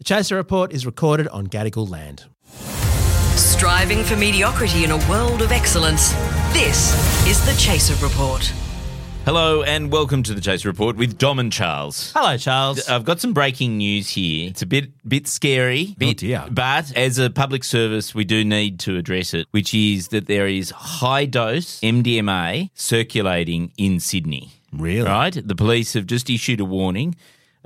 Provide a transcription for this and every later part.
The Chaser Report is recorded on Gadigal land. Striving for mediocrity in a world of excellence. This is the Chaser Report. Hello and welcome to the Chase Report with Dom and Charles. Hello, Charles. I've got some breaking news here. It's a bit bit scary, bit, dear. but as a public service, we do need to address it, which is that there is high dose MDMA circulating in Sydney. Really? Right? The police have just issued a warning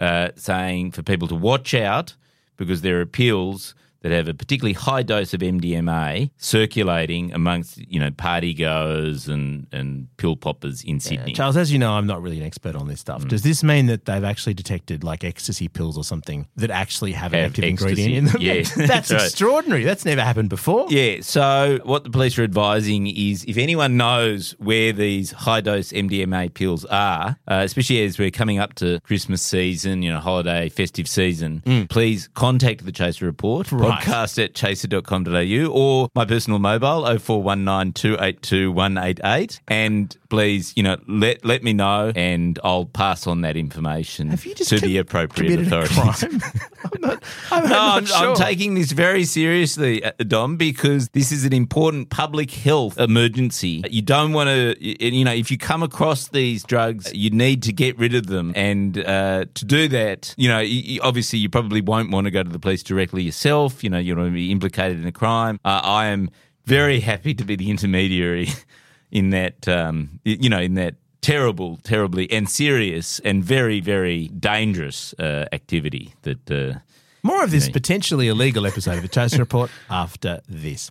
uh, saying for people to watch out because there are pills that have a particularly high dose of MDMA circulating amongst, you know, party goers and, and pill poppers in Sydney. Charles, as you know, I'm not really an expert on this stuff. Mm. Does this mean that they've actually detected like ecstasy pills or something that actually have an active ecstasy. ingredient in them? Yeah, that's that's right. extraordinary. That's never happened before. Yeah. So what the police are advising is if anyone knows where these high dose MDMA pills are, uh, especially as we're coming up to Christmas season, you know, holiday, festive season, please contact the Chaser Report, Right. Podcast at chaser.com.au or my personal mobile 0419 282 188. And please, you know, let, let me know and I'll pass on that information Have you just to com- the appropriate authorities. I'm not, I'm No, I'm, sure. I'm taking this very seriously, uh, Dom, because this is an important public health emergency. You don't want to, you know, if you come across these drugs, you need to get rid of them. And uh, to do that, you know, obviously you probably won't want to go to the police directly yourself. You know, you want to be implicated in a crime. Uh, I am very happy to be the intermediary in that, um, you know, in that terrible, terribly and serious and very, very dangerous uh, activity that. Uh, More of this Me. potentially illegal episode of the Chaser Report after this.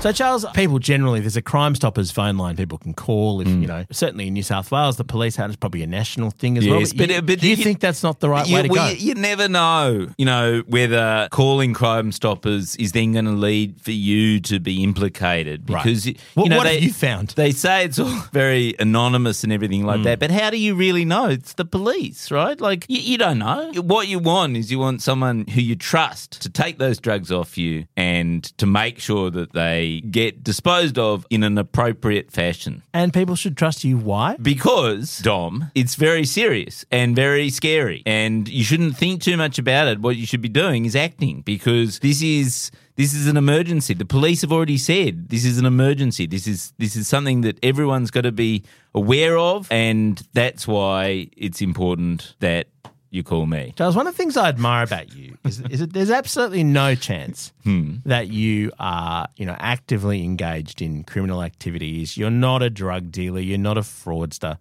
So, Charles, people generally, there's a Crime Stoppers phone line people can call. If mm. you know, certainly in New South Wales, the police have it's probably a national thing as Yes, well. but- you, but uh, do you, you- think that's not the right you, way to well, go? You, never know, you know, whether calling Crime Stoppers is then going to lead for you to be implicated Right. because you, What- you know what they, have you found? They say it's all very anonymous and everything like mm. that, but how do you really know? It's the police, right? Like you don't know. What you want is you want someone who you trust to take those drugs off you and to make sure that they get disposed of in an appropriate fashion. and people should trust you. Why? Because, Dom, it's very serious and very scary. And you shouldn't think too much about it. What you should be doing is acting because this is this is an emergency. The police have already said this is an emergency. This is this is something that everyone's got to be aware of and that's why it's important that you call me. Charles, one of the things I admire about you is, is that there's absolutely no chance Hmm. that you are, you know, actively engaged in criminal activities. You're not a drug dealer. You're not a fraudster.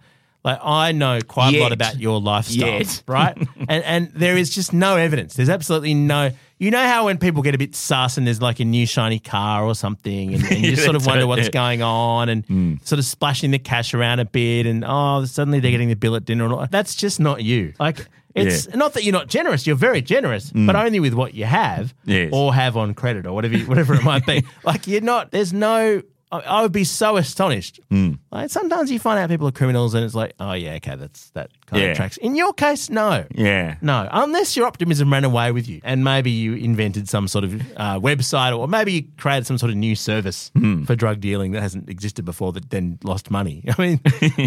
Like I know quite a lot about your lifestyle, Yet. right? and and there is just no evidence. There's absolutely no. You know how when people get a bit sus and there's like a new shiny car or something, and, and you sort of wonder what's going on, and Hmm. sort of splashing the cash around a bit, and oh, suddenly they're getting the bill at dinner. And all. That's just not you. Like it's Yeah. Not that you're not generous. You're very generous, but only with what you have Yes. or have on credit or whatever, you- whatever it might be. Like you're not. There's no. I I would be so astonished. Hmm. Like sometimes you find out people are criminals, and it's like, oh yeah, okay, that's that kind Yeah. of tracks. In your case, no. Yeah. No, unless your optimism ran away with you, and maybe you invented some sort of uh, website, or maybe you created some sort of new service Hmm. for drug dealing that hasn't existed before that then lost money. I mean,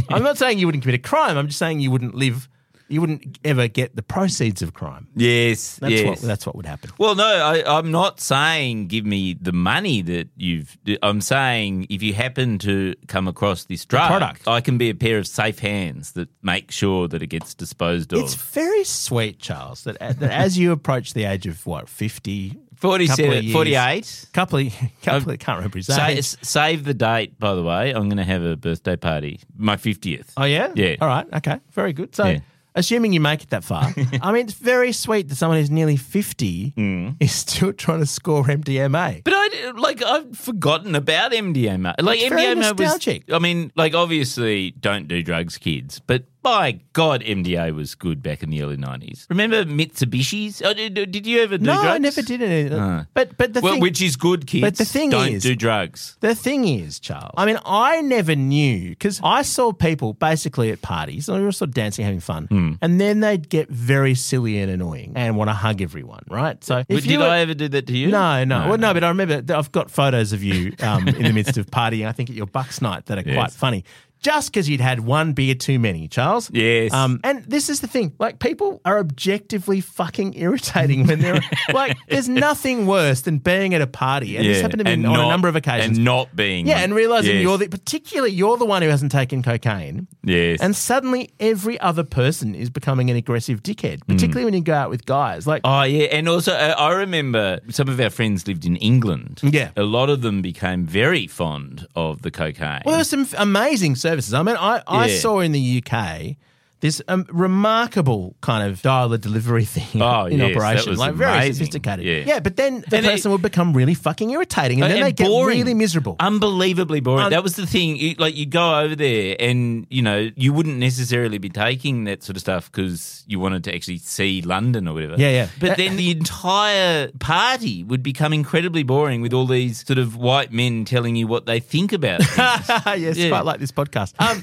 I'm not saying you wouldn't commit a crime. I'm just saying you wouldn't live, you wouldn't ever get the proceeds of crime. Yes. That's yes. what that's what would happen. Well, no, I, I'm not saying give me the money that you've. I'm saying if you happen to come across this drug, product. I can be a pair of safe hands that make sure that it gets disposed of. It's very sweet, Charles, that, that as you approach the age of what 50, 47, couple of years. 48. couple of, couple of, can't remember his Sa- save the date, by the way. I'm going to have a birthday party, my 50th. Oh yeah, Yeah. All right, okay, very good. So, Yeah. Assuming you make it that far, I mean, it's very sweet that someone who's nearly 50 Mm. is still trying to score MDMA. But I like I've forgotten about MDMA. Like It's MDMA nostalgic. was. I mean, like obviously, don't do drugs, kids. But by God, MDA was good back in the early nineties. Remember Mitsubishi's? Oh, did, did you ever do no, drugs? I never did it. Ah. But but the well, thing, which is good, kids. But the thing don't is- do drugs. The thing is, Charles, I mean, I never knew because I saw people basically at parties, and they were sort of dancing, having fun, Hmm. and then they'd get very silly and annoying and want to hug everyone, right? So, But did were- I ever do that to you? No, no, well, no. But I remember I've got photos of you um, in the midst of partying. I think at your Bucks night that are quite funny. Just because you'd had one beer too many, Charles. Yes. Um, and this is the thing: like people are objectively fucking irritating when they're like. There's nothing worse than being at a party, and this happened to me on not- a number of occasions. and not being. Yeah, and realizing Yes. you're the particularly you're the one who hasn't taken cocaine. Yes. And suddenly every other person is becoming an aggressive dickhead, particularly when you go out with guys. Like Oh yeah, and also uh, I remember some of our friends lived in England. Yeah. a lot of them became very fond of the cocaine. Well, there were some amazing services. I mean, I, I Yeah. saw in the UK this um, remarkable kind of dial a delivery thing Oh, in yes, that operation, was like very sophisticated. Yeah. but then the And they- person would become really fucking irritating, and then they get boring. really miserable. unbelievably boring. Un- that was the thing. You, like you go over there, and you know you wouldn't necessarily be taking that sort of stuff because you wanted to actually see London or whatever. Yeah, yeah. But then the entire party would become incredibly boring with all these sort of white men telling you what they think about. things. yes, Yeah. quite like this podcast. Um,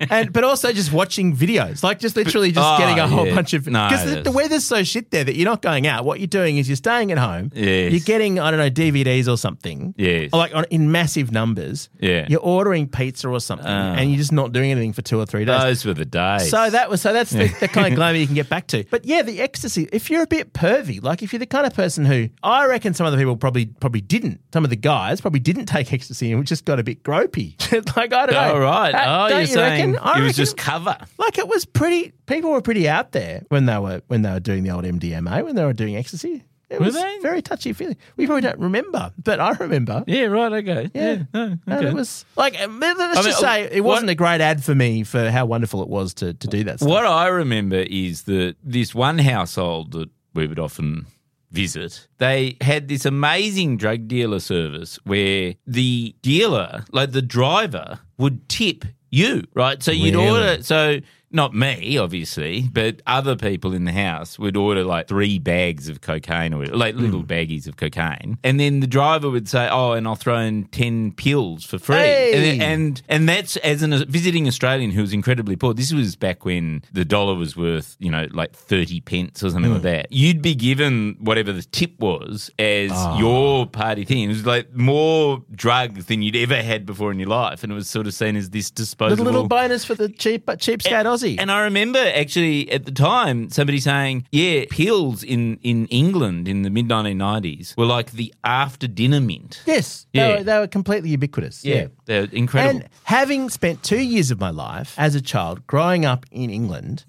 and but also just watching videos, like just literally just Oh, getting a whole yeah. bunch of No, because the, the weather's so shit there that you're not going out. What you're doing is you're staying at home. Yes. You're getting I don't know DVDs or something. Yes. Or like on, in massive numbers. Yeah. You're ordering pizza or something, Ah. and you're just not doing anything for two or three days. Those were the days. So that was so that's the, the kind of glamour you can get back to. But yeah, the ecstasy. If you're a bit pervy, like if you're the kind of person who I reckon some of the people probably probably didn't. Some of the guys probably didn't take ecstasy and just got a bit gropey. like I don't know. All right. Uh, oh, don't you're you saying reckon? I it was reckon- just cover. like it was pretty. People were pretty out there when they were when they were doing the old MDMA when they were doing ecstasy. It Were was they? very touchy feeling. We probably don't remember, but I remember. Yeah. Right. Okay. Yeah, no, and it was like uh, let's I mean, just say it what- wasn't a great ad for me for how wonderful it was to to do that. Stuff. What I remember is that this one household that we would often visit, they had this amazing drug dealer service where the dealer, like the driver, would tip you, right? So you'd order, so not me, obviously, but other people in the house would order like three bags of cocaine or like Hmm. little baggies of cocaine. And then the driver would say, Oh, and I'll throw in 10 pills for free. Hey! And, and and that's as a visiting Australian who was incredibly poor. This was back when the dollar was worth, you know, like 30 pence or something like that. You'd be given whatever the tip was as your party thing. It was like more drugs than you'd ever had before in your life. And it was sort of seen as this disposable. Little, little bonus for the cheap cheapskate And I remember actually at the time somebody saying, yeah, pills in, in England in the mid 1990s were like the after dinner mint. yes, Yeah. they, were, they were completely ubiquitous. Yeah. They're incredible. And having spent two years of my life as a child growing up in England,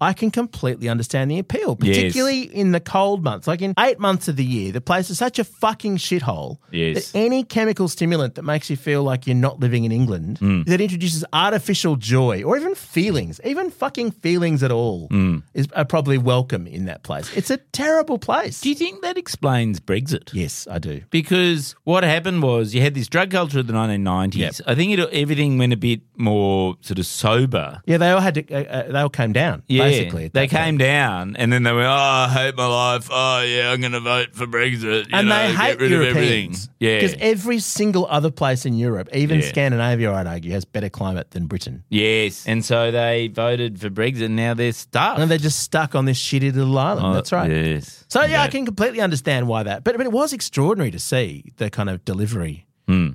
I can completely understand the appeal, Mm. Yes. particularly in the cold months. Like in eight months of the year, the place is such a fucking shithole Yes. that any chemical stimulant that makes you feel like you're not living in England, Mm. that introduces artificial joy or even feelings, even fucking feelings at all, Mm. is are probably welcome in that place. It's a terrible place. Do you think that explains Brexit? yes, I do. Because what happened was you had this drug culture of the 1990s. Yep. I think it, everything went a bit more sort of sober. Yeah, they all had to. Uh, uh, they all came down. Yeah, basically, they point. came down and then they went, "Oh, I hate my life. Oh, yeah, I'm going to vote for Brexit." You and know, they hate rid of everything." Europeans. Yeah, because every single other place in Europe, even Yeah. Scandinavia, I'd argue, has better climate than Britain. yes, and so they voted for Brexit. and Now they're stuck. And they're just stuck on this shitty little island. Oh, That's right. Yes. So yeah, I can completely understand why that. But but it was extraordinary to see the kind of delivery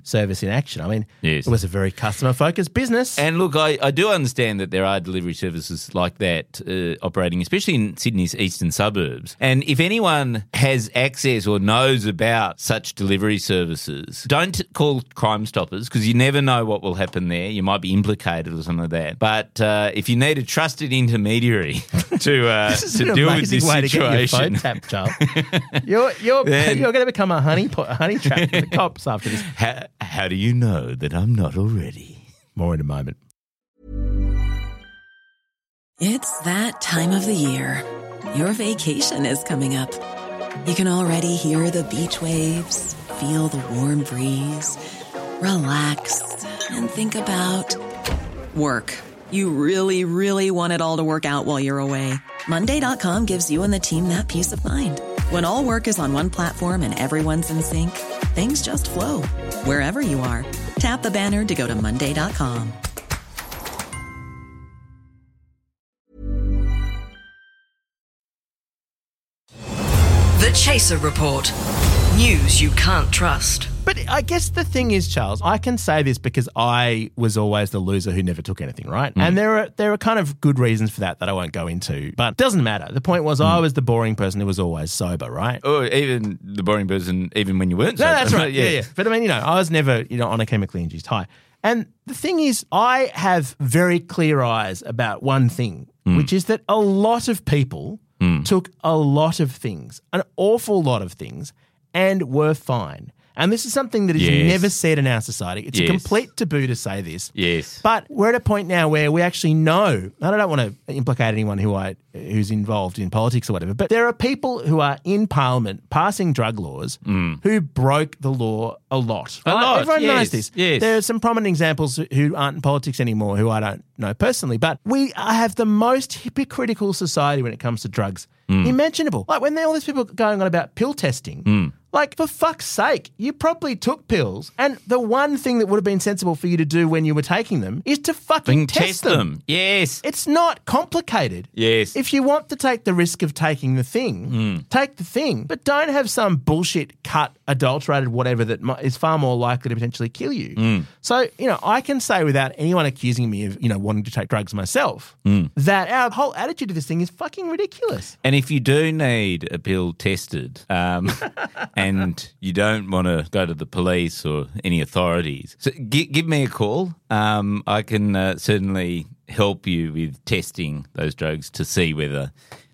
service in action. I mean. Yes. it was a very customer focused business. And look, I, I do understand that there are delivery services like that uh, operating, especially in Sydney's eastern suburbs. And if anyone has access or knows about such delivery services, don't call Crime Stoppers because you never know what will happen there. You might be implicated or something like that. But uh, if you need a trusted intermediary to uh, to deal with this way to get your phone situation, tapped, Charles. you're you're Then- you're going to become a honey pot, a honey trap for the cops after this. How, how do you know that I'm not already? More in a moment. It's that time of the year. Your vacation is coming up. You can already hear the beach waves, feel the warm breeze, relax, and think about work. You really, really want it all to work out while you're away. Monday.com gives you and the team that peace of mind. When all work is on one platform and everyone's in sync, things just flow wherever you are. Tap the banner to go to Monday.com. The Chaser Report. News you can't trust. But I guess the thing is, Charles, I can say this because I was always the loser who never took anything, right? Mm. And there are there are kind of good reasons for that that I won't go into. But it doesn't matter. The point was I mm. was the boring person who was always sober, right? Or even the boring person, even when you weren't. No, sober. that's right. Yeah, yeah. But I mean, you know, I was never, you know, on a chemically induced high. And the thing is, I have very clear eyes about one thing, mm. which is that a lot of people took a lot of things, an awful lot of things, and were fine. And this is something that is Yes. never said in our society. It's a complete taboo to say this. Yes. But we're at a point now where we actually know, and I don't want to implicate anyone who I who's involved in politics or whatever, but there are people who are in Parliament passing drug laws who broke the law a lot. Mm. A lot, Everyone knows this. yes. There are some prominent examples who aren't in politics anymore who I don't know personally, but we have the most hypocritical society when it comes to drugs Mm. imaginable. Like when there are all these people going on about pill testing. Mm. Like, for fuck's sake, you probably took pills, and the one thing that would have been sensible for you to do when you were taking them is to fucking Fucking test them. Yes. It's not complicated. Yes. If you want to take the risk of taking the thing, hmm. take the thing, but don't have some bullshit cut, adulterated, whatever that is far more likely to potentially kill you. So, you know, I can say without anyone accusing me of, you know, wanting to take drugs myself, that our whole attitude to this thing is fucking ridiculous. And if you do need a pill tested, um, and you don't want to go to the police or any authorities, so gi- give me a call. Um, I can uh, certainly help you with testing those drugs to see whether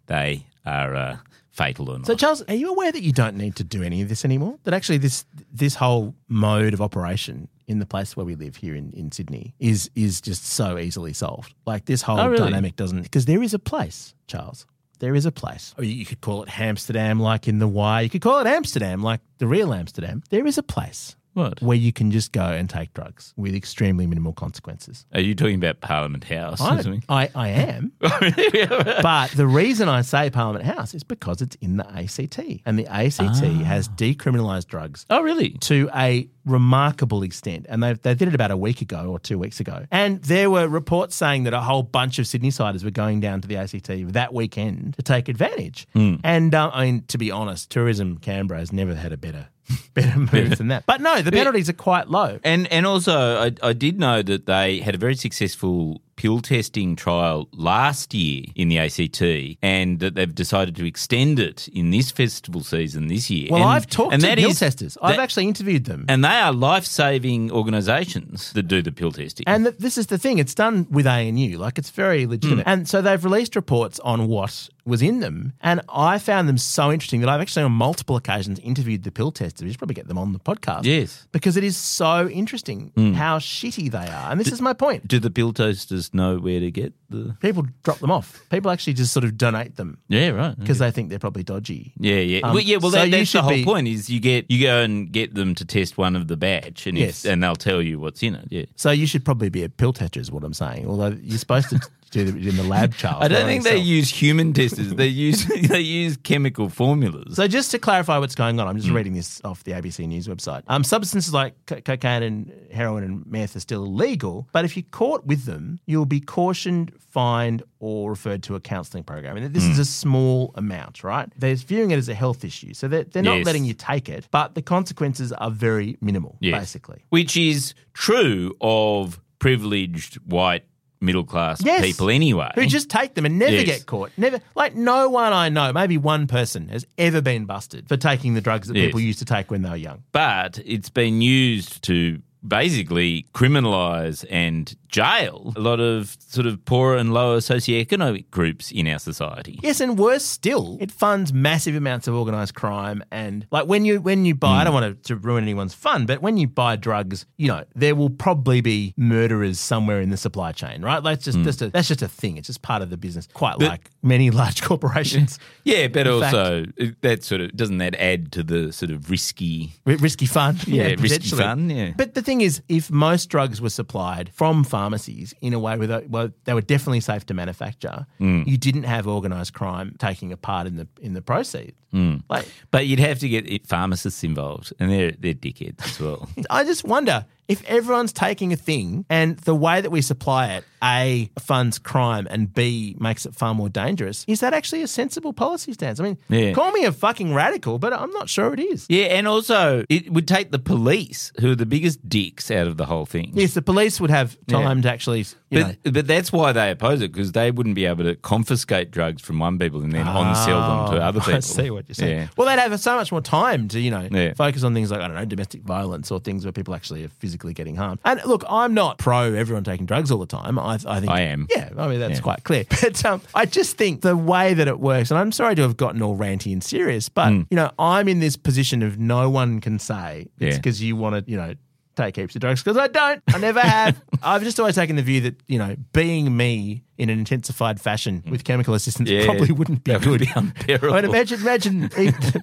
they are uh, fatal or not. So, Charles, are you aware that you don't need to do any of this anymore? That actually this this whole mode of operation in the place where we live here in, in Sydney is is just so easily solved. Like this whole Oh, really? dynamic doesn't because there is a place, Charles. There is a place. Or you you could call it Amsterdam like in the Y. You could call it Amsterdam like the real Amsterdam. There is a place what? where you can just go and take drugs with extremely minimal consequences. Are you talking about Parliament House? or I, something? I, I am. but the reason I say Parliament House is because it's in the ACT. And the ACT has decriminalised drugs oh, really? to a remarkable extent. And they, they did it about a week ago or two weeks ago. And there were reports saying that a whole bunch of Sydney-siders were going down to the ACT that weekend to take advantage. And uh, I mean, to be honest, Tourism Canberra has never had a better better move than that. But no, the penalties are quite low. And and also, I, I did know that they had a very successful pill testing trial last year in the ACT, and that they've decided to extend it in this festival season this year. Well, And- I've talked and to that pill is- testers. I've actually interviewed them. and they are life-saving organisations that do the pill testing. And th- this is the thing; it's done with ANU, like it's very legitimate. Hmm. And so they've released reports on what was in them, and I found them so interesting that I've actually on multiple occasions interviewed the pill testers. We should probably get them on the podcast, Yes. because it is so interesting how shitty they are. And this is my point: do the pill testers know where to get the? people drop them off. People actually just sort of donate them Yeah, right. because they think they're probably dodgy. Yeah, yeah. Um, well, yeah, well, so that, that's the whole be- point. Is you get you go and get them to test one of the batch, and Yes. if, and they'll tell you what's in it. Yeah. So you should probably be a pill tester, is what I'm saying. Although you're supposed to do in the lab, Charles. I don't not think they use human testers. they use they use chemical formulas. So just to clarify what's going on, I'm just reading this off the ABC News website. Um, substances like co- cocaine and heroin and meth are still illegal, but if you're caught with them, you'll be cautioned, fined, or referred to a counselling program. And this Hmm. is a small amount, right? They're viewing it as a health issue, so they're, they're not Yes. letting you take it, but the consequences are very minimal, Yes. basically. which is true of privileged white middle class Yes. people anyway. Who just take them and never Yes. get caught. Never, like no one I know, maybe one person has ever been busted for taking the drugs that Yes. people used to take when they were young. but it's been used to basically criminalize and jail a lot of sort of poorer and lower socioeconomic groups in our society. Yes, and worse still, it funds massive amounts of organized crime. And like when you when you buy, I don't hmm. want to, to ruin anyone's fun, but when you buy drugs, you know there will probably be murderers somewhere in the supply chain, right? Like just, hmm. just a, that's just a thing. It's just part of the business. Quite like many large corporations, Yeah, but In fact- also it- that sort of doesn't that add to the sort of risky risky fun. Yeah, risky potentially. fun, yeah. But the thing is, if most drugs were supplied from pharmacies in a way where they, well, they were definitely safe to manufacture, Mm. you didn't have organized crime taking a part in the in the proceeds. Mm. Like, But you'd have to get pharmacists involved, and they're they're dickheads as well. I just wonder if everyone's taking a thing and the way that we supply it, A, funds crime and B, makes it far more dangerous, is that actually a sensible policy stance? I mean, Yeah. call me a fucking radical, but I'm not sure it is. yeah, and also it would take the police, who are the biggest dicks out of the whole thing. Yes, the police would have time to actually, you know. But, but that's why they oppose it because they wouldn't be able to confiscate drugs from one people and then on sell them to other oh, people. Oh, I see what you're saying. Yeah. Well, they'd have so much more time to, you know, Yeah. focus on things like, I don't know, domestic violence or things where people actually are physically getting harmed. And look, I'm not pro everyone taking drugs all the time. I, I think I am. Yeah, I mean, that's Yeah. quite clear. But um, I just think the way that it works, and I'm sorry to have gotten all ranty and serious, but, Mm. you know, I'm in this position of no one can say it's Yeah. because you want to, you know, take heaps of drugs because I don't. I never have. I've just always taken the view that, you know, being me in an intensified fashion mm. with chemical assistance Yeah. probably wouldn't be good. would be unbearable. I mean, imagine, imagine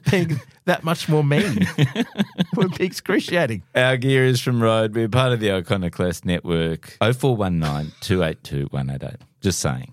being that much more mean. would be excruciating. Our gear is from Rode. We're part of the Iconoclast network. 0419 282 188. Just saying.